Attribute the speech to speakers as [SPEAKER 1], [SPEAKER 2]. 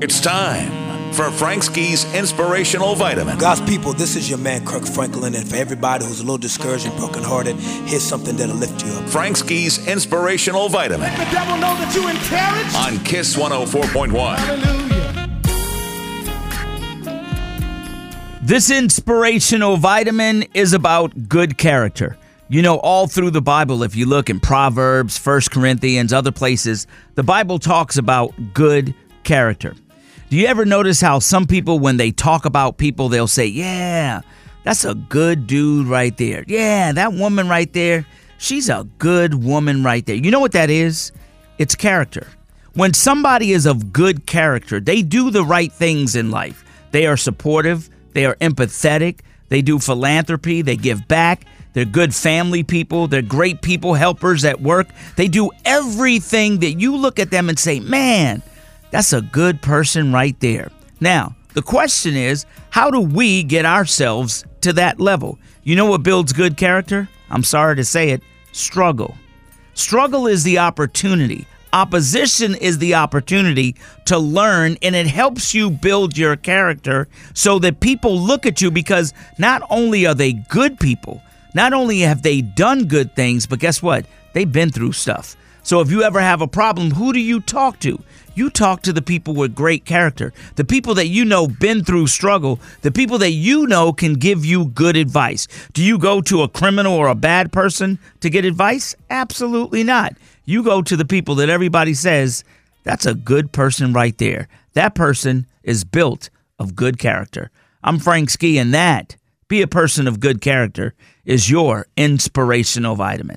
[SPEAKER 1] It's time for Frank Ski's Inspirational Vitamin.
[SPEAKER 2] God's people, this is your man Kirk Franklin, and for everybody who's a little discouraged and brokenhearted, here's something that'll lift you up.
[SPEAKER 1] Frank Ski's Inspirational Vitamin
[SPEAKER 3] Let the devil know that you encouraged.
[SPEAKER 1] on Kiss 104.1.
[SPEAKER 3] Hallelujah.
[SPEAKER 4] This inspirational vitamin is about good character. You know, all through the Bible, if you look in Proverbs, First Corinthians, other places, the Bible talks about good character. Do you ever notice how some people, when they talk about people, they'll say, Yeah, that's a good dude right there. Yeah, that woman right there, she's a good woman right there. You know what that is? It's character. When somebody is of good character, they do the right things in life. They are supportive, they are empathetic, they do philanthropy, they give back, they're good family people, they're great people, helpers at work. They do everything that you look at them and say, man, that's a good person right there. Now, the question is, how do we get ourselves to that level? You know what builds good character? I'm sorry to say it struggle. Struggle is the opportunity. Opposition is the opportunity to learn, and it helps you build your character so that people look at you because not only are they good people, not only have they done good things, but guess what? They've been through stuff. So if you ever have a problem, who do you talk to? You talk to the people with great character, the people that you know been through struggle, the people that you know can give you good advice. Do you go to a criminal or a bad person to get advice? Absolutely not. You go to the people that everybody says, that's a good person right there. That person is built of good character. I'm Frank Ski, and that, be a person of good character, is your inspirational vitamin.